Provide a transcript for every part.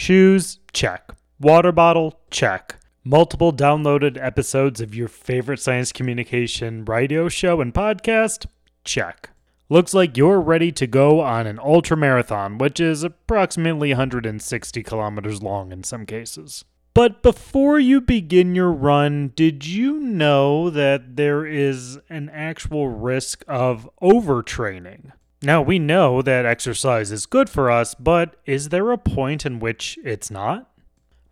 Shoes, check. Water bottle, check. Multiple downloaded episodes of your favorite science communication radio show and podcast, check. Looks like you're ready to go on an ultra marathon, which is approximately 160 kilometers long in some cases. But before you begin your run, did you know that there is an actual risk of overtraining? Now, we know that exercise is good for us, but is there a point in which it's not?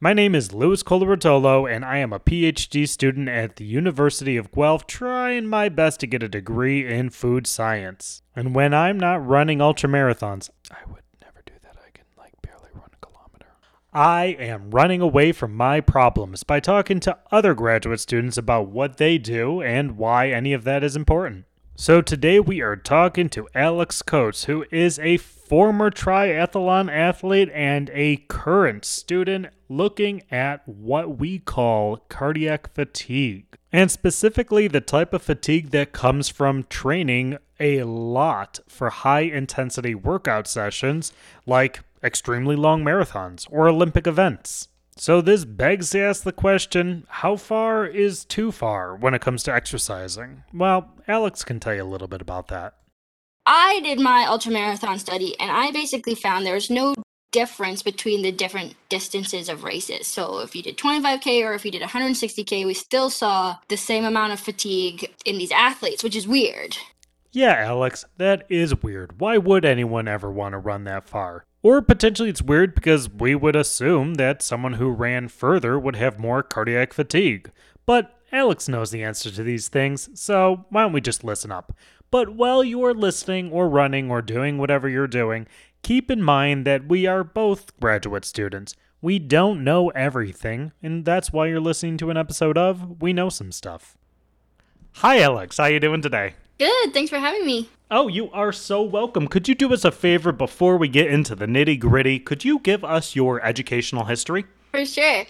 My name is Louis Colabertolo, and I am a PhD student at the University of Guelph, trying my best to get a degree in food science. And when I'm not running ultramarathons, I would never do that. I can, like, barely run a kilometer. I am running away from my problems by talking to other graduate students about what they do and why any of that is important. So today we are talking to Alex Coates, who is a former triathlon athlete and a current student looking at what we call cardiac fatigue. And specifically, the type of fatigue that comes from training a lot for high intensity workout sessions like extremely long marathons or Olympic events. So, this begs to ask the question how far is too far when it comes to exercising? Well, Alex can tell you a little bit about that. I did my ultramarathon study and I basically found there was no difference between the different distances of races. So if you did 25k or if you did 160k, we still saw the same amount of fatigue in these athletes, which is weird. Yeah, Alex, that is weird. Why would anyone ever want to run that far? Or potentially it's weird because we would assume that someone who ran further would have more cardiac fatigue. But Alex knows the answer to these things, so why don't we just listen up? But while you are listening or running or doing whatever you're doing, keep in mind that we are both graduate students. We don't know everything, and that's why you're listening to an episode of We Know Some Stuff. Hi Alex, how you doing today? Good, thanks for having me. Oh, you are so welcome. Could you do us a favor before we get into the nitty gritty? Could you give us your educational history? For sure.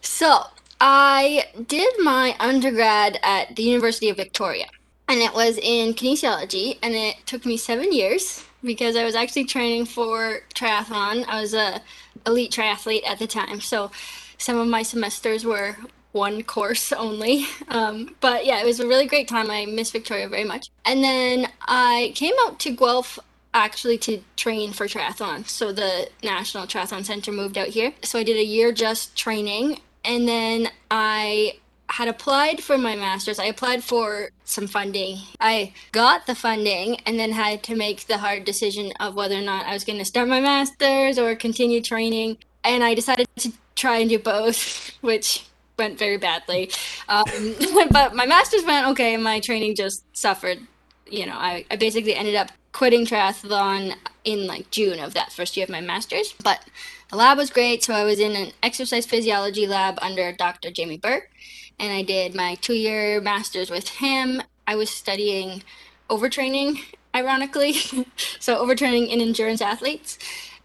So, I did my undergrad at the University of Victoria, and it was in kinesiology, and it took me seven years because I was actually training for triathlon. I was a elite triathlete at the time, so some of my semesters were one course only. Um, but yeah, it was a really great time. I miss Victoria very much. And then I came out to Guelph actually to train for triathlon. So the National Triathlon Center moved out here. So I did a year just training. And then I had applied for my master's. I applied for some funding. I got the funding and then had to make the hard decision of whether or not I was going to start my master's or continue training. And I decided to try and do both, which went very badly. Um, but my master's went okay, my training just suffered. You know, I, I basically ended up quitting triathlon in like June of that first year of my master's. But the lab was great, so I was in an exercise physiology lab under Dr. Jamie Burr, and I did my two year master's with him. I was studying overtraining, ironically, so overtraining in endurance athletes.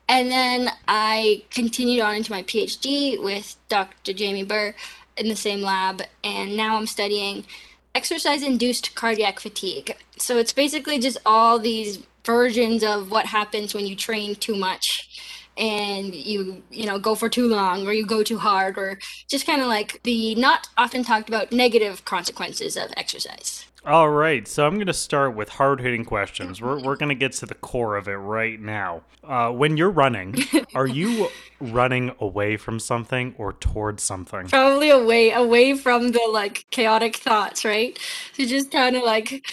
And then I continued on into my PhD with Dr. Jamie Burr in the same lab, and now I'm studying exercise induced cardiac fatigue. So it's basically just all these versions of what happens when you train too much and you you know go for too long or you go too hard or just kind of like the not often talked about negative consequences of exercise all right, so I'm going to start with hard hitting questions. We're, we're going to get to the core of it right now. Uh, when you're running, are you running away from something or towards something? Probably away, away from the like chaotic thoughts, right? So just kind of like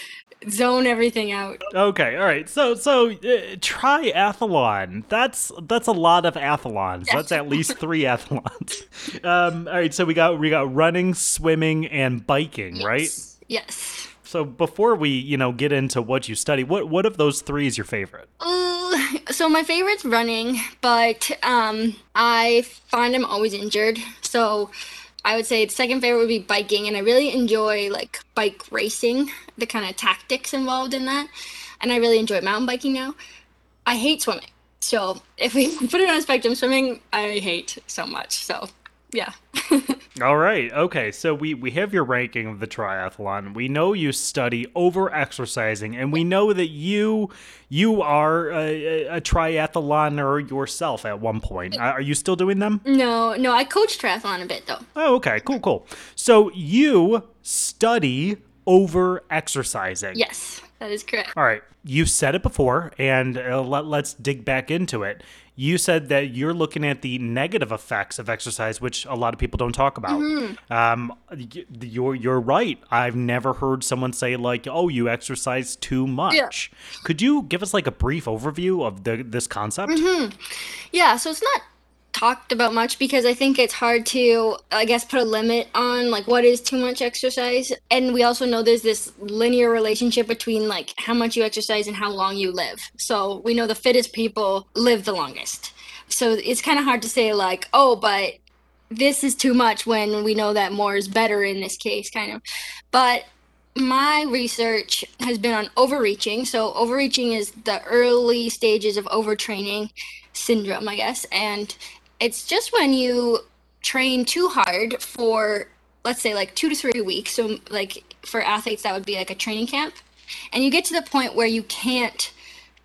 zone everything out. Okay, all right. So so uh, triathlon. That's that's a lot of athlons. That's at least 3 athlons. Um all right, so we got we got running, swimming and biking, yes. right? Yes. So before we, you know, get into what you study, what what of those three is your favorite? Ooh, so my favorite's running, but um, I find I'm always injured. So I would say the second favorite would be biking, and I really enjoy like bike racing, the kind of tactics involved in that, and I really enjoy mountain biking now. I hate swimming, so if we put it on a spectrum, swimming I hate so much. So yeah. All right. Okay. So we we have your ranking of the triathlon. We know you study over exercising, and we know that you you are a, a triathloner yourself at one point. Uh, are you still doing them? no, no, I coach triathlon a bit though. Oh, okay. Cool. Cool. So you study over exercising. Yes, that is correct. All right. You said it before, and uh, let, let's dig back into it. You said that you're looking at the negative effects of exercise, which a lot of people don't talk about. Um, y- you're you're right. I've never heard someone say like, "Oh, you exercise too much." Could you give us like a brief overview of the this concept? Yeah, so it's not talked about much because I think it's hard to, I guess, put a limit on like what is too much exercise. And we also know there's this linear relationship between like how much you exercise and how long you live. So we know the fittest people live the longest. So it's kind of hard to say like, oh, but this is too much when we know that more is better in this case, kind of. But my research has been on overreaching. So, overreaching is the early stages of overtraining syndrome, I guess. And it's just when you train too hard for, let's say, like two to three weeks. So, like for athletes, that would be like a training camp. And you get to the point where you can't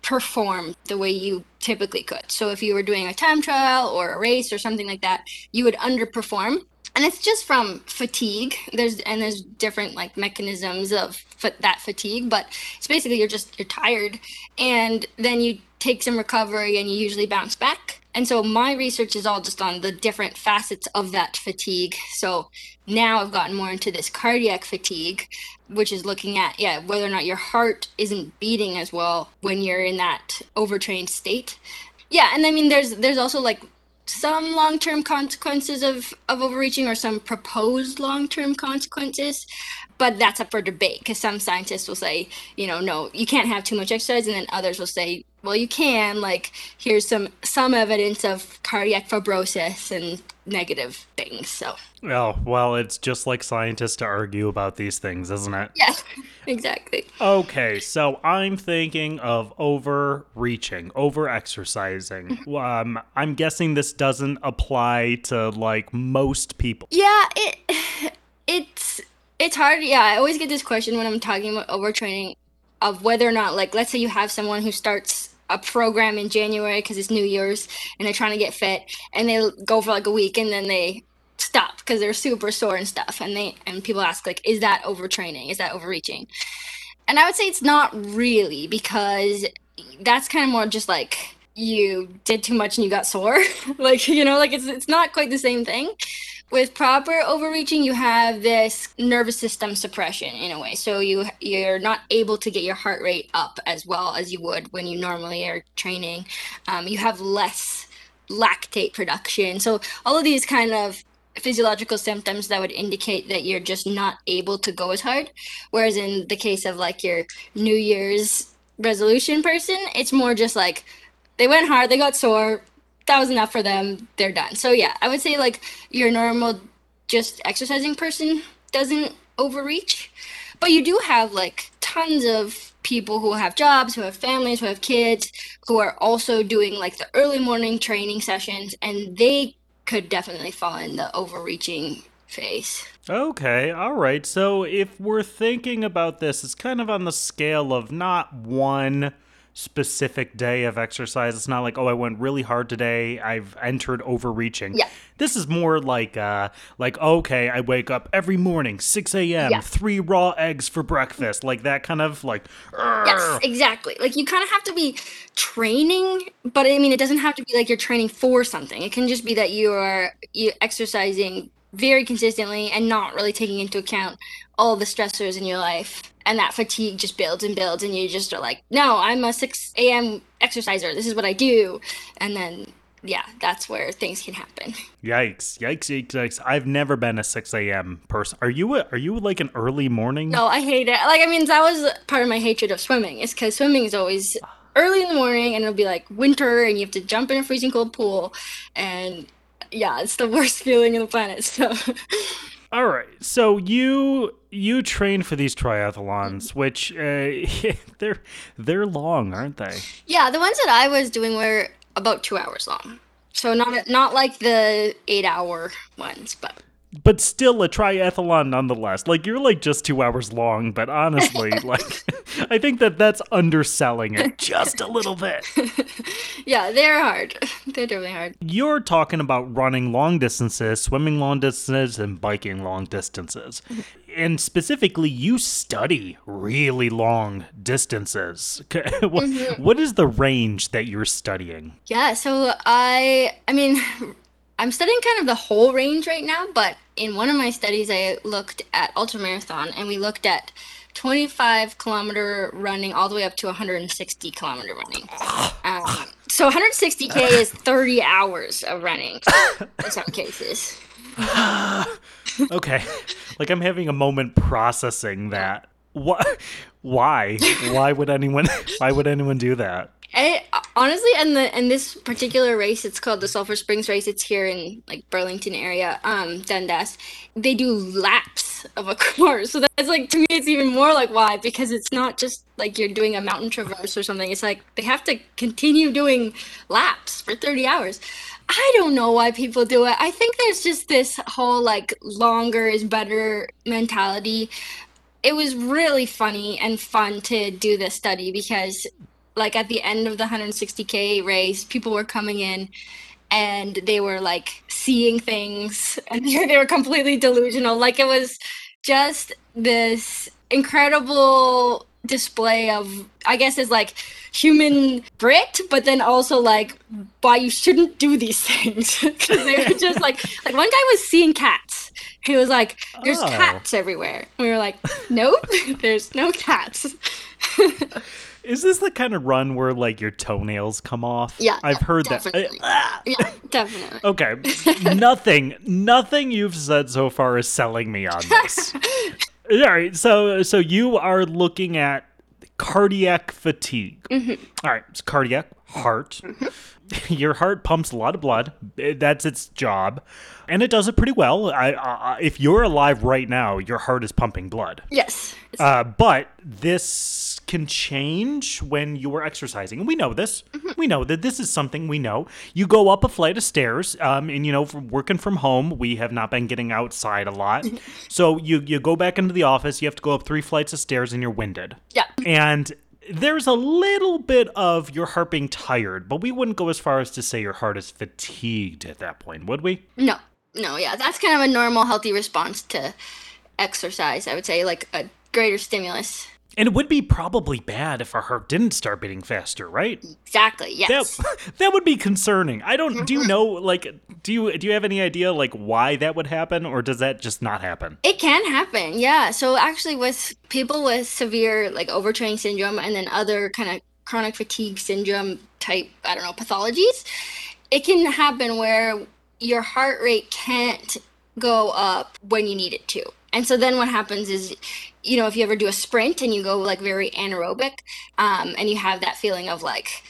perform the way you typically could. So, if you were doing a time trial or a race or something like that, you would underperform and it's just from fatigue there's and there's different like mechanisms of fa- that fatigue but it's basically you're just you're tired and then you take some recovery and you usually bounce back and so my research is all just on the different facets of that fatigue. So now i've gotten more into this cardiac fatigue which is looking at yeah whether or not your heart isn't beating as well when you're in that overtrained state. Yeah and i mean there's there's also like some long-term consequences of, of overreaching or some proposed long-term consequences but that's up for debate because some scientists will say you know no you can't have too much exercise and then others will say well you can like here's some some evidence of cardiac fibrosis and negative things so Oh, well, it's just like scientists to argue about these things, isn't it? yeah exactly Okay, so I'm thinking of overreaching, over exercising. Um, I'm guessing this doesn't apply to like most people. Yeah, it it's it's hard. Yeah, I always get this question when I'm talking about overtraining of whether or not like let's say you have someone who starts a program in January because it's New Year's and they're trying to get fit and they go for like a week and then they stop because they're super sore and stuff and they and people ask like is that overtraining? Is that overreaching? And I would say it's not really because that's kind of more just like you did too much and you got sore. like, you know, like it's it's not quite the same thing. With proper overreaching, you have this nervous system suppression in a way. So you you're not able to get your heart rate up as well as you would when you normally are training. Um, you have less lactate production. So all of these kind of physiological symptoms that would indicate that you're just not able to go as hard. Whereas in the case of like your New Year's resolution person, it's more just like they went hard, they got sore, that was enough for them, they're done. So yeah, I would say like your normal just exercising person doesn't overreach. But you do have like tons of people who have jobs, who have families, who have kids, who are also doing like the early morning training sessions and they could definitely fall in the overreaching phase. Okay, all right. So if we're thinking about this, it's kind of on the scale of not one specific day of exercise. It's not like, oh, I went really hard today. I've entered overreaching. Yeah. This is more like, uh, like okay, I wake up every morning, six a.m., Yeah. three raw eggs for breakfast, like that kind of like. Yes, exactly. Like you kind of have to be training, but I mean, it doesn't have to be like you're training for something. It can just be that you are you exercising very consistently and not really taking into account all the stressors in your life. And that fatigue just builds and builds, and you just are like, no, I'm a 6 a.m. exerciser. This is what I do. And then, yeah, that's where things can happen. Yikes! Yikes! Yikes! Yikes! I've never been a six a.m. person. Are you? A, are you like an early morning? No, I hate it. Like, I mean, that was part of my hatred of swimming, is because swimming is always early in the morning and it'll be like winter and you have to jump in a freezing cold pool. And yeah, it's the worst feeling in the planet. So, All right. So you you train for these triathlons, which uh, they're they're long, aren't they? yeah, the ones that I was doing were about two hours long. So not not like the eight hour ones, but but still a triathlon nonetheless. Like you're like just two hours long, but honestly, like I think that that's underselling it just a little bit. yeah, they're hard. They're definitely hard. You're talking about running long distances, swimming long distances, and biking long distances. And specifically, you study really long distances. what, mm-hmm. what is the range that you're studying? Yeah, so I, I mean, I'm studying kind of the whole range right now, but in one of my studies, I looked at ultramarathon and we looked at 25 kilometer running all the way up to 160 kilometer running. Um, so 160k is 30 hours of running in some cases. okay, like I'm having a moment processing that. What? Why? Why would anyone? Why would anyone do that? I, honestly, and the in this particular race, it's called the Sulphur Springs race. It's here in like Burlington area, um, Dundas. They do laps of a course, so that's like to me, it's even more like why because it's not just like you're doing a mountain traverse or something. It's like they have to continue doing laps for thirty hours. I don't know why people do it. I think there's just this whole like longer is better mentality. It was really funny and fun to do this study because like at the end of the 160k race, people were coming in and they were like seeing things and they were completely delusional. Like it was just this incredible display of I guess is like human grit, but then also like why you shouldn't do these things because they were just like like one guy was seeing cats. He was like, "There's oh. cats everywhere." We were like, "Nope, there's no cats." Is this the kind of run where like your toenails come off? Yeah, I've heard definitely. that. yeah, definitely. okay, nothing, nothing you've said so far is selling me on this. All right, so so you are looking at cardiac fatigue. Mm-hmm. All right, it's cardiac, heart. Mm-hmm. Your heart pumps a lot of blood. That's its job and it does it pretty well. I, uh, if you're alive right now, your heart is pumping blood. Yes. Uh, but this can change when you are exercising, and we know this. Mm-hmm. We know that this is something we know. You go up a flight of stairs, um, and you know, from working from home, we have not been getting outside a lot. so you you go back into the office. You have to go up three flights of stairs, and you're winded. Yeah. And there's a little bit of your heart being tired, but we wouldn't go as far as to say your heart is fatigued at that point, would we? No no, yeah, that's kind of a normal, healthy response to exercise. I would say, like a greater stimulus. And it would be probably bad if our heart didn't start beating faster, right? Exactly. Yes. That, that would be concerning. I don't. Do you mm-hmm. know? Like, do you do you have any idea like why that would happen, or does that just not happen? It can happen. Yeah. So actually, with people with severe like overtraining syndrome and then other kind of chronic fatigue syndrome type, I don't know, pathologies, it can happen where your heart rate can't go up when you need it to. And so then what happens is, you know, if you ever do a sprint and you go like very anaerobic, um, and you have that feeling of like,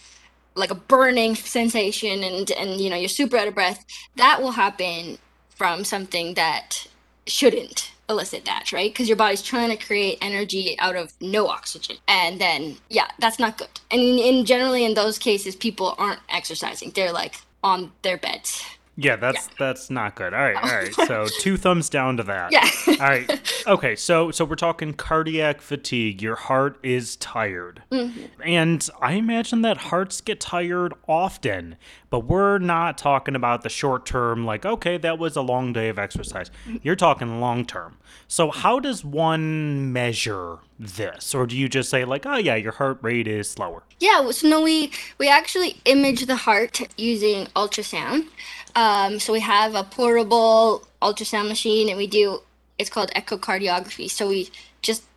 like a burning sensation and and you know you're super out of breath that will happen from something that shouldn't elicit that right? Because your body's trying to create energy out of no oxygen. And then yeah that's not good. And in, in generally in those cases people aren't exercising. They're like on their beds yeah, that's yeah. that's not good. All right, all right. So two thumbs down to that. Yeah. all right. Okay, so so we're talking cardiac fatigue. Your heart is tired, mm-hmm. and I imagine that hearts get tired often. But we're not talking about the short term. Like, okay, that was a long day of exercise. You're talking long term. So how does one measure this, or do you just say like, oh yeah, your heart rate is slower? Yeah. So no, we we actually image the heart using ultrasound. Um, so we have a portable ultrasound machine, and we do. It's called echocardiography. So we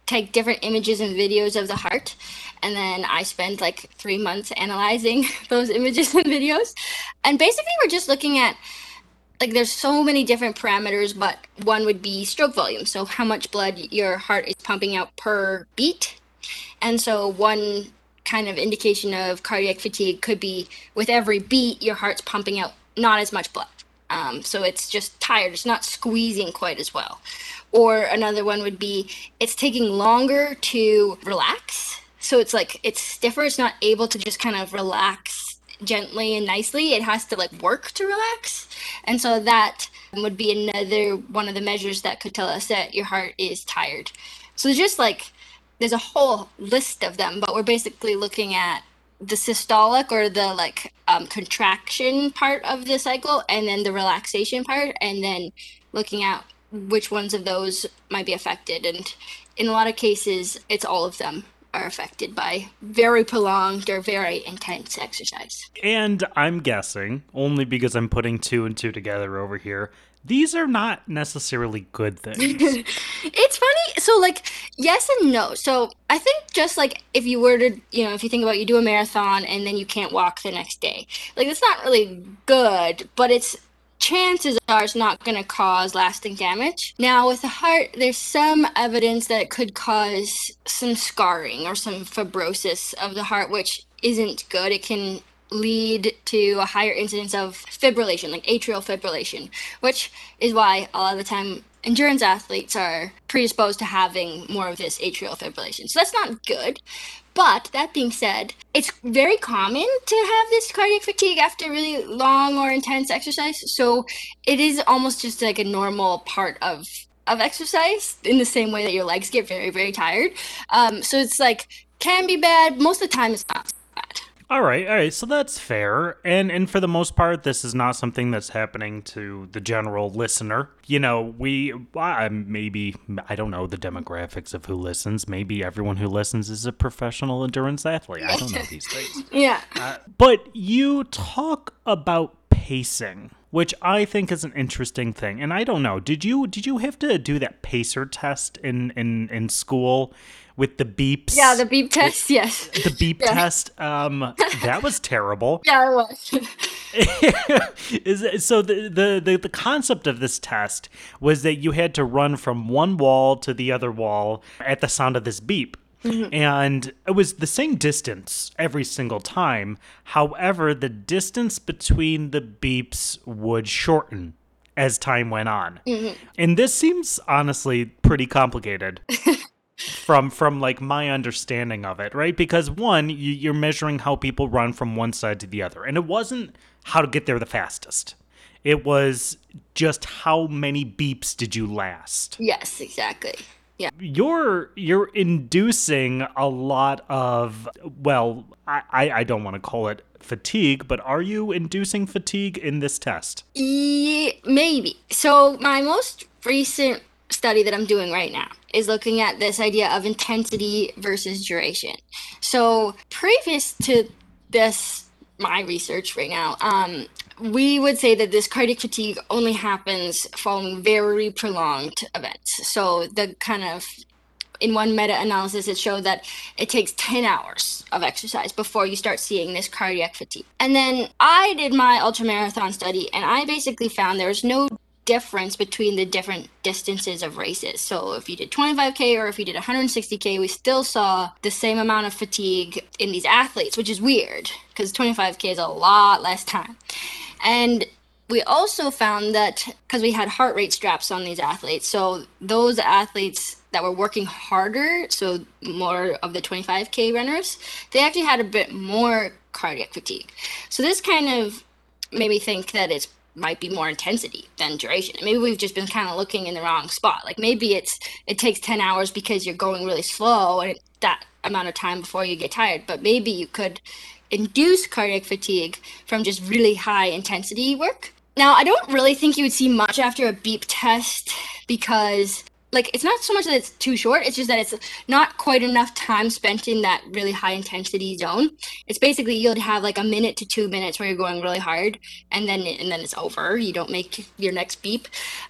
take different images and videos of the heart, and then I spend like three months analyzing those images and videos. And basically, we're just looking at like there's so many different parameters, but one would be stroke volume. So how much blood your heart is pumping out per beat. And so one kind of indication of cardiac fatigue could be with every beat your heart's pumping out not as much blood. Um, so it's just tired. It's not squeezing quite as well. Or another one would be it's taking longer to relax. So it's like it's stiffer. It's not able to just kind of relax gently and nicely. It has to like work to relax. And so that would be another one of the measures that could tell us that your heart is tired. So just like there's a whole list of them, but we're basically looking at the systolic or the like um, contraction part of the cycle and then the relaxation part and then looking at which ones of those might be affected and in a lot of cases it's all of them are affected by very prolonged or very intense exercise. And I'm guessing, only because I'm putting two and two together over here, these are not necessarily good things. it's funny. So, like, yes and no. So, I think just like if you were to, you know, if you think about you do a marathon and then you can't walk the next day, like, it's not really good, but it's chances are it's not going to cause lasting damage. Now, with the heart, there's some evidence that it could cause some scarring or some fibrosis of the heart, which isn't good. It can lead to a higher incidence of fibrillation, like atrial fibrillation, which is why a lot of the time endurance athletes are predisposed to having more of this atrial fibrillation. So that's not good. But that being said, it's very common to have this cardiac fatigue after really long or intense exercise. So it is almost just like a normal part of of exercise in the same way that your legs get very very tired. Um, so it's like can be bad. Most of the time, it's not all right, all right. So that's fair. And and for the most part, this is not something that's happening to the general listener. You know, we uh, maybe I don't know the demographics of who listens. Maybe everyone who listens is a professional endurance athlete. I don't know these things. yeah. Uh, but you talk about pacing which I think is an interesting thing. And I don't know, did you did you have to do that pacer test in in in school? With the beeps. Yeah, the beep test. Yes. The beep yeah. test. Um, that was terrible. Yeah, it was. Is so the, the the the concept of this test was that you had to run from one wall to the other wall at the sound of this beep. Mm-hmm. And it was the same distance every single time. However, the distance between the beeps would shorten as time went on. Mm-hmm. And this seems honestly pretty complicated from from like my understanding of it right? Because one you, you're measuring how people run from one side to the other and it wasn't how to get there the fastest. It was just how many beeps did you last? Yes exactly. Yeah. You're you're inducing a lot of well i i don't want to call it fatigue but are you inducing fatigue in this test? Yeah, maybe. So my most recent study that i'm doing right now is looking at this idea of intensity versus duration. So, previous to this, my research right now, um, we would say that this cardiac fatigue only happens following very prolonged events. So, the kind of in one meta analysis, it showed that it takes 10 hours of exercise before you start seeing this cardiac fatigue. And then I did my ultramarathon study, and I basically found there's no difference between the different distances of races. So if you did 25k or if you did 160k, we still saw the same amount of fatigue in these athletes, which is weird because 25k is a lot less time. And we also found that because we had heart rate straps on these athletes, so those athletes that were working harder, so more of the 25k runners, they actually had a bit more cardiac fatigue. So this kind of made me think that it's might be more intensity than duration. maybe we've just been kind of looking in the wrong spot. Like maybe it's it takes 10 hours because you're going really slow and that amount of time before you get tired, but maybe you could induce cardiac fatigue from just really high intensity work. Now, I don't really think you would see much after a beep test because like it's not so much that it's too short it's just that it's not quite enough time spent in that really high intensity zone. It's basically you'll have like a minute to two minutes where you're going really hard and then and then it's over. You don't make your next beep.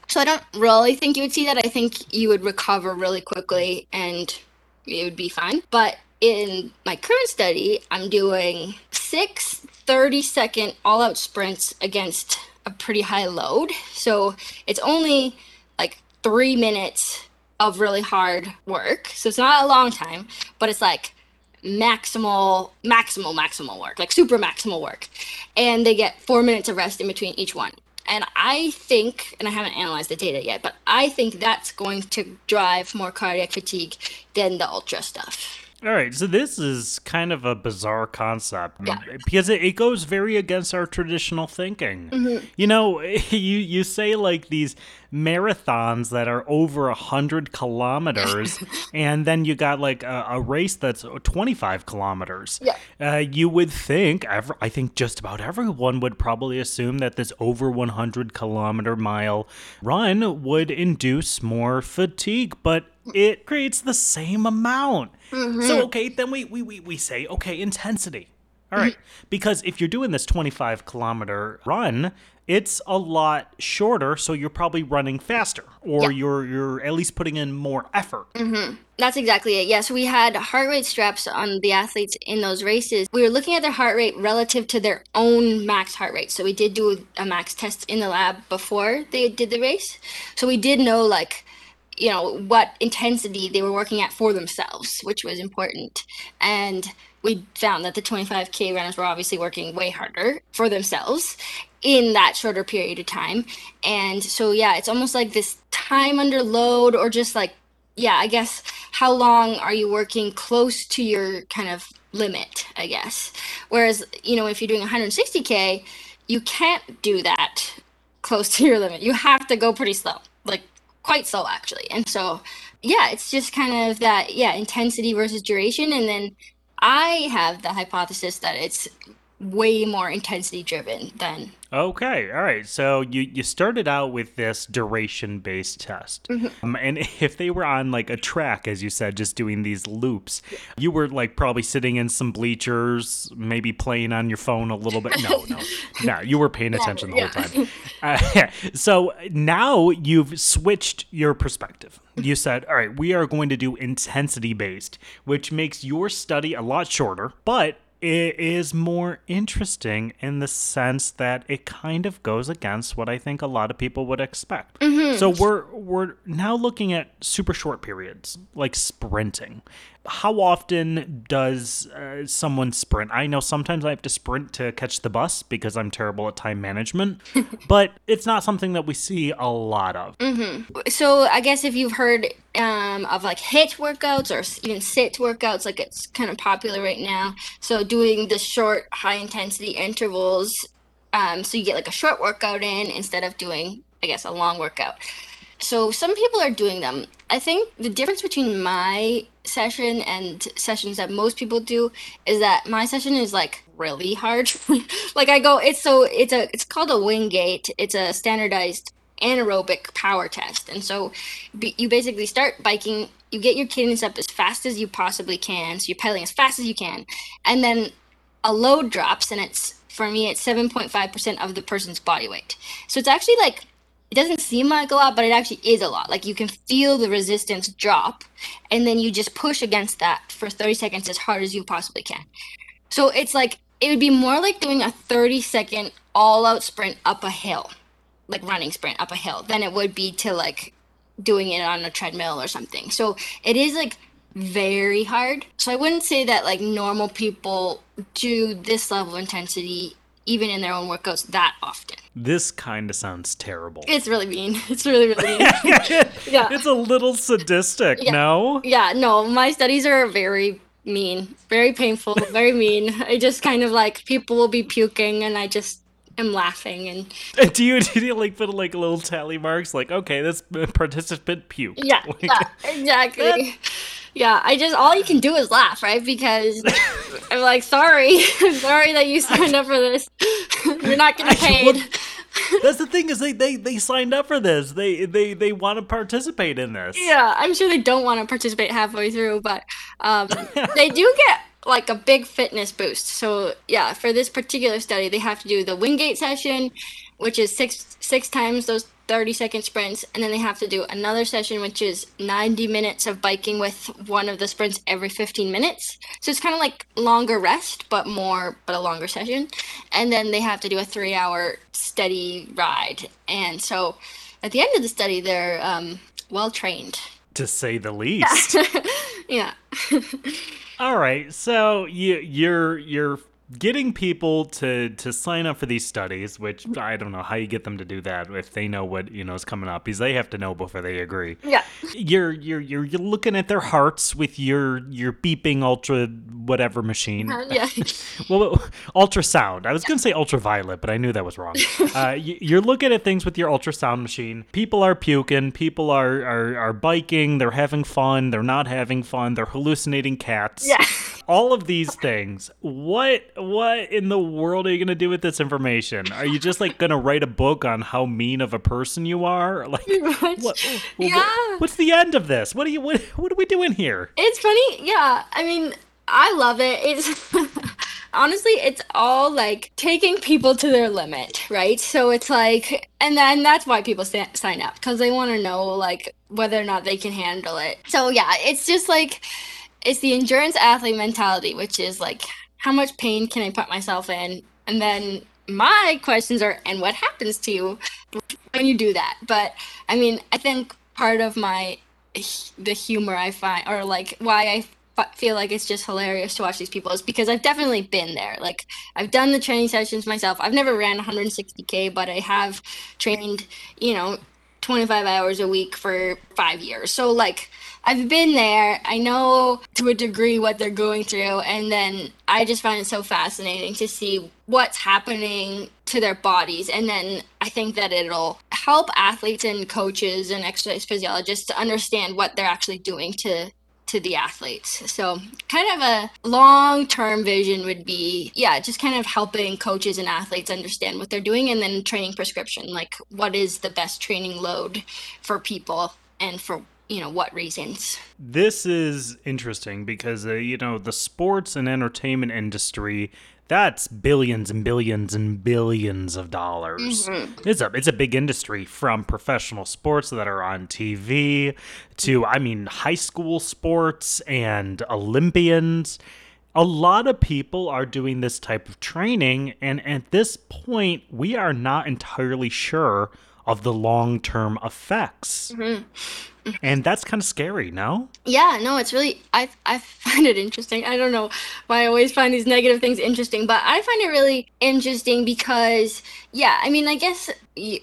So i don't really think you would see that. I think you would recover really quickly and it would be fine. But in my current study i'm doing six 30 second all out sprints against a pretty high load. So it's only like three minutes of really hard work. So it's not a long time, but it's like maximal, maximal, maximal work, like super maximal work. And they get four minutes of rest in between each one. And I think, and I haven't analyzed the data yet, but I think that's going to drive more cardiac fatigue than the ultra stuff. All right, so this is kind of a bizarre concept Yeah. because it, it goes very against our traditional thinking. Mm-hmm. You know, you you say like these marathons that are over a hundred kilometers, and then you got like a, a race that's twenty five kilometers. Yeah. Uh, you would think, ever, I think just about everyone would probably assume that this over 100 kilometer mile run would induce more fatigue, but it creates the same amount. So, okay, then we, we, we, we say, okay, intensity. All right. Because if you're doing this 25 kilometer run, it's a lot shorter, so you're probably running faster, or Yeah. you're you're at least putting in more effort. Mm-hmm. That's exactly it. Yes, we had heart rate straps on the athletes in those races. We were looking at their heart rate relative to their own max heart rate. So we did do a max test in the lab before they did the race. So we did know like you know what intensity they were working at for themselves, which was important. And we found that the 25k runners were obviously working way harder for themselves in that shorter period of time. And so yeah, it's almost like this time under load or just like yeah, I guess how long are you working close to your kind of limit, I guess. Whereas, you know, if you're doing 160k, you can't do that close to your limit. You have to go pretty slow. Like quite slow actually. And so, yeah, it's just kind of that yeah, intensity versus duration and then I have the hypothesis that it's way more intensity driven than Okay, all right. So you you started out with this duration based test, um, and if they were on like a track, as you said, just doing these loops, you were like probably sitting in some bleachers, maybe playing on your phone a little bit. No, no, no. You were paying attention the whole time. Uh, so now you've switched your perspective. You said, all right, we are going to do intensity based, which makes your study a lot shorter, but it is more interesting in the sense that it kind of goes against what I think a lot of people would expect. Mm-hmm. So we're we're now looking at super short periods, like sprinting. How often does uh, someone sprint? I know sometimes I have to sprint to catch the bus because I'm terrible at time management, but it's not something that we see a lot of. so I guess if you've heard um, of like HIT workouts or even sit workouts, like it's kind of popular right now. So doing the short, high intensity intervals, um, so you get like a short workout in instead of doing, I guess, a long workout. So some people are doing them. I think the difference between my session and sessions that most people do is that my session is like really hard. like I go, it's so it's a it's called a Wingate. It's a standardized anaerobic power test, and so be, you basically start biking. You get your cadence up as fast as you possibly can. So you're pedaling as fast as you can, and then a load drops, and it's for me it's seven point five percent of the person's body weight. So it's actually like it doesn't seem like a lot, but it actually is a lot. Like you can feel the resistance drop, and then you just push against that for 30 seconds as hard as you possibly can. So it's like it would be more like doing a 30 second all out sprint up a hill, like running sprint up a hill, than it would be to like doing it on a treadmill or something. So it is like very hard. So I wouldn't say that like normal people do this level of intensity even in their own workouts that often. This kind of sounds terrible. It's really mean. It's really, really mean. Yeah. It's a little sadistic, no? yeah, no, my studies are very mean, very painful, very mean. I just kind of like people will be puking and I just am laughing and Do you, do you like put like little tally marks like okay this participant puked? yeah, Like, yeah, exactly. Yeah, I just all you can do is laugh, right? Because I'm like, sorry, I'm sorry that you signed up for this. You're not getting paid. That's the thing is they, they they signed up for this. They they they want to participate in this. Yeah, I'm sure they don't want to participate halfway through, but um, they do get like a big fitness boost. So yeah, for this particular study, they have to do the Wingate session, which is six six times those 30 second sprints, and then they have to do another session, which is 90 minutes of biking with one of the sprints every 15 minutes. So it's kind of like longer rest, but more, but a longer session. And then they have to do a three hour steady ride. And so at the end of the study, they're um, well trained. To say the least. yeah. All right, so you you're you're getting people to to sign up for these studies, which I don't know how you get them to do that if they know what you know is coming up, because they have to know before they agree. Yeah. You're you're you're, you're looking at their hearts with your your beeping ultra whatever machine. Uh, yeah. well, ultrasound. I was going to say ultraviolet, but I knew that was wrong. Uh, you're looking at things with your ultrasound machine. People are puking. People are, are, are biking. They're having fun. They're not having fun. They're hallucinating cats. Yeah. All of these things. What what in the world are you going to do with this information? Are you just like going to write a book on how mean of a person you are? Like What? what, Yeah. what- what's the end of this? What are you what, what are we doing here? It's funny, yeah. I mean, I love it. It's honestly, it's all like taking people to their limit, right? So it's like, and then that's why people sign up because they want to know like whether or not they can handle it. So yeah, it's just like it's the endurance athlete mentality, which is like, how much pain can I put myself in? And then my questions are, and what happens to you when you do that? But I mean, I think part of my the humor I find, or like why I feel like it's just hilarious to watch these people is because I've definitely been there. Like I've done the training sessions myself. I've never ran 160k, but I have trained, you know, 25 hours a week for five years. So like I've been there. I know to a degree what they're going through, and then I just find it so fascinating to see what's happening to their bodies. And then I think that it'll help athletes and coaches and exercise physiologists to understand what they're actually doing to to the athletes. So, kind of a long term vision would be, yeah, just kind of helping coaches and athletes understand what they're doing and then training prescription, like what is the best training load for people and for, you know, what reasons. This is interesting because uh, you know the sports and entertainment industry that's billions and billions and billions of dollars. It's a it's a big industry from professional sports that are on TV to I mean high school sports and Olympians. A lot of people are doing this type of training and at this point we are not entirely sure of the long-term effects. Mm-hmm. Mm-hmm. And that's kind of scary, no? Yeah, no, it's really I I find it interesting. I don't know why I always find these negative things interesting, but I find it really interesting because yeah, I mean, I guess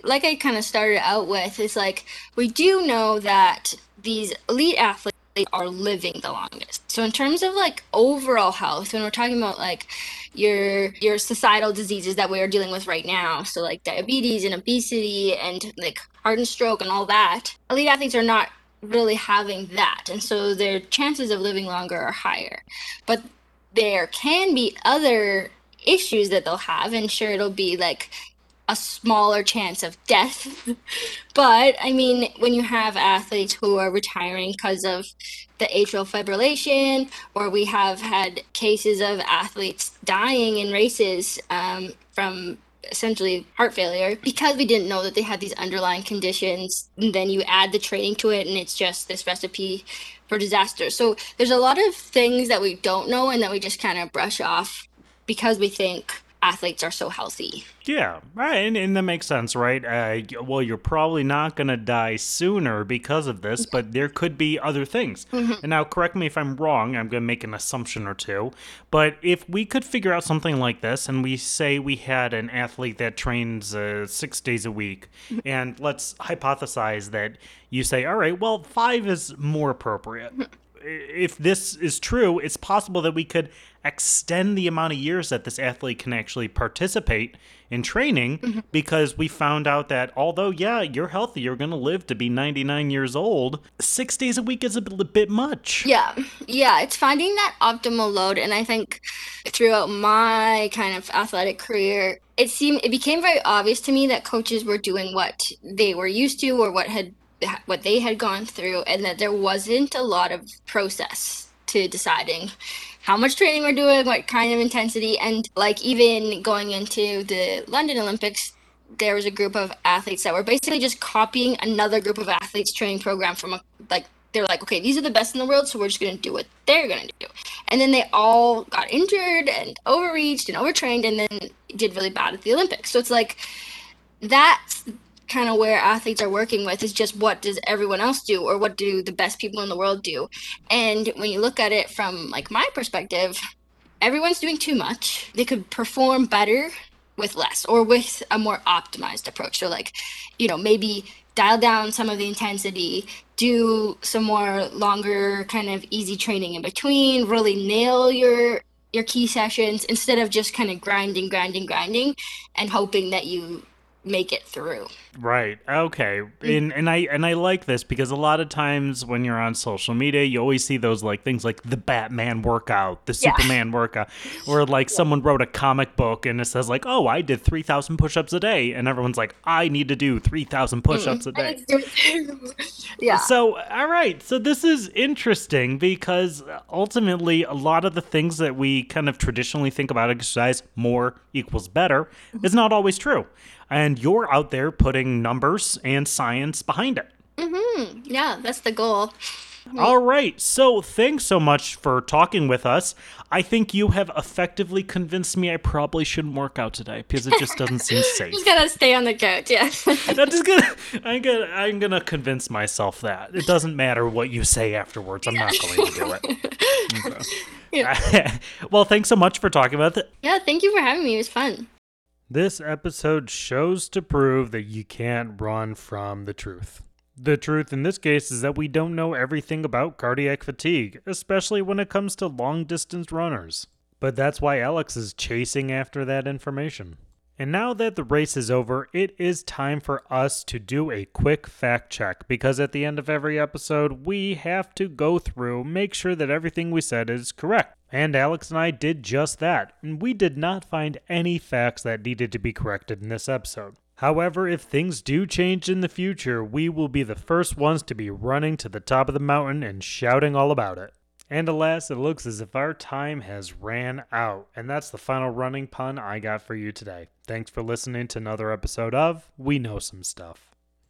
like I kind of started out with is like we do know that these elite athletes are living the longest. So in terms of like overall health, when we're talking about like your your societal diseases that we are dealing with right now, so like diabetes and obesity and like heart and stroke and all that, elite athletes are not really having that, and so their chances of living longer are higher. But there can be other issues that they'll have, and sure, it'll be like a smaller chance of death. but I mean, when you have athletes who are retiring because of the atrial fibrillation, or we have had cases of athletes dying in races um, from essentially heart failure because we didn't know that they had these underlying conditions and then you add the training to it and it's just this recipe for disaster so there's a lot of things that we don't know and that we just kind of brush off because we think athletes are so healthy Yeah, right, and, and that makes sense, right? Uh, well, you're probably not going to die sooner because of this, but there could be other things. And now, correct me if I'm wrong, I'm going to make an assumption or two, but if we could figure out something like this, and we say we had an athlete that trains uh, six days a week, and let's hypothesize that you say, all right, well, five is more appropriate. if this is true, it's possible that we could extend the amount of years that this athlete can actually participate in training mm-hmm. because we found out that although, yeah, you're healthy, you're going to live to be 99 years old, six days a week is a bit, bit much. Yeah, yeah, it's finding that optimal load, and I think throughout my kind of athletic career, it seemed it became very obvious to me that coaches were doing what they were used to or what had what they had gone through, and that there wasn't a lot of process to deciding how much training we're doing, what kind of intensity, and like even going into the London Olympics, there was a group of athletes that were basically just copying another group of athletes training program from a like they're like, okay, these are the best in the world, so we're just gonna do what they're gonna do. And then they all got injured and overreached and overtrained and then did really bad at the Olympics. So it's like that's kind of where athletes are working with is just what does everyone else do or what do the best people in the world do. And when you look at it from like my perspective, everyone's doing too much. They could perform better with less or with a more optimized approach. So, like, you know, maybe dial down some of the intensity, do some more longer, kind of easy training in between, really nail your your key sessions instead of just kind of grinding, grinding, grinding and hoping that you make it through. Right. Okay. And and I and I like this because a lot of times when you're on social media, you always see those like things like the Batman workout, the Yeah. Superman workout, or like someone wrote a comic book and it says like, "Oh, I did 3000 push-ups a day." And everyone's like, "I need to do 3000 mm-hmm. push-ups a day." yeah. So, all right. So, this is interesting because ultimately, a lot of the things that we kind of traditionally think about exercise, more equals better, mm-hmm. is not always true. And you're out there putting numbers and science behind it. Mhm. yeah, that's the goal. All right. So, thanks so much for talking with us. I think you have effectively convinced me I probably shouldn't work out today because it just doesn't seem safe. Just gotta stay on the couch, yeah. I'm just gonna, I'm gonna, I'm gonna convince myself that it doesn't matter what you say afterwards. I'm not going to do it. Okay. well, thanks so much for talking about it. yeah, thank you for having me. It was fun. This episode shows to prove that you can't run from the truth. The truth in this case is that we don't know everything about cardiac fatigue, especially when it comes to long distance runners. But that's why Alex is chasing after that information. And now that the race is over, it is time for us to do a quick fact check because at the end of every episode, we have to go through, make sure that everything we said is correct. And Alex and I did just that, and we did not find any facts that needed to be corrected in this episode. However, if things do change in the future, we will be the first ones to be running to the top of the mountain and shouting all about it. And alas, it looks as if our time has ran out. And that's the final running pun I got for you today. Thanks for listening to another episode of We Know Some Stuff.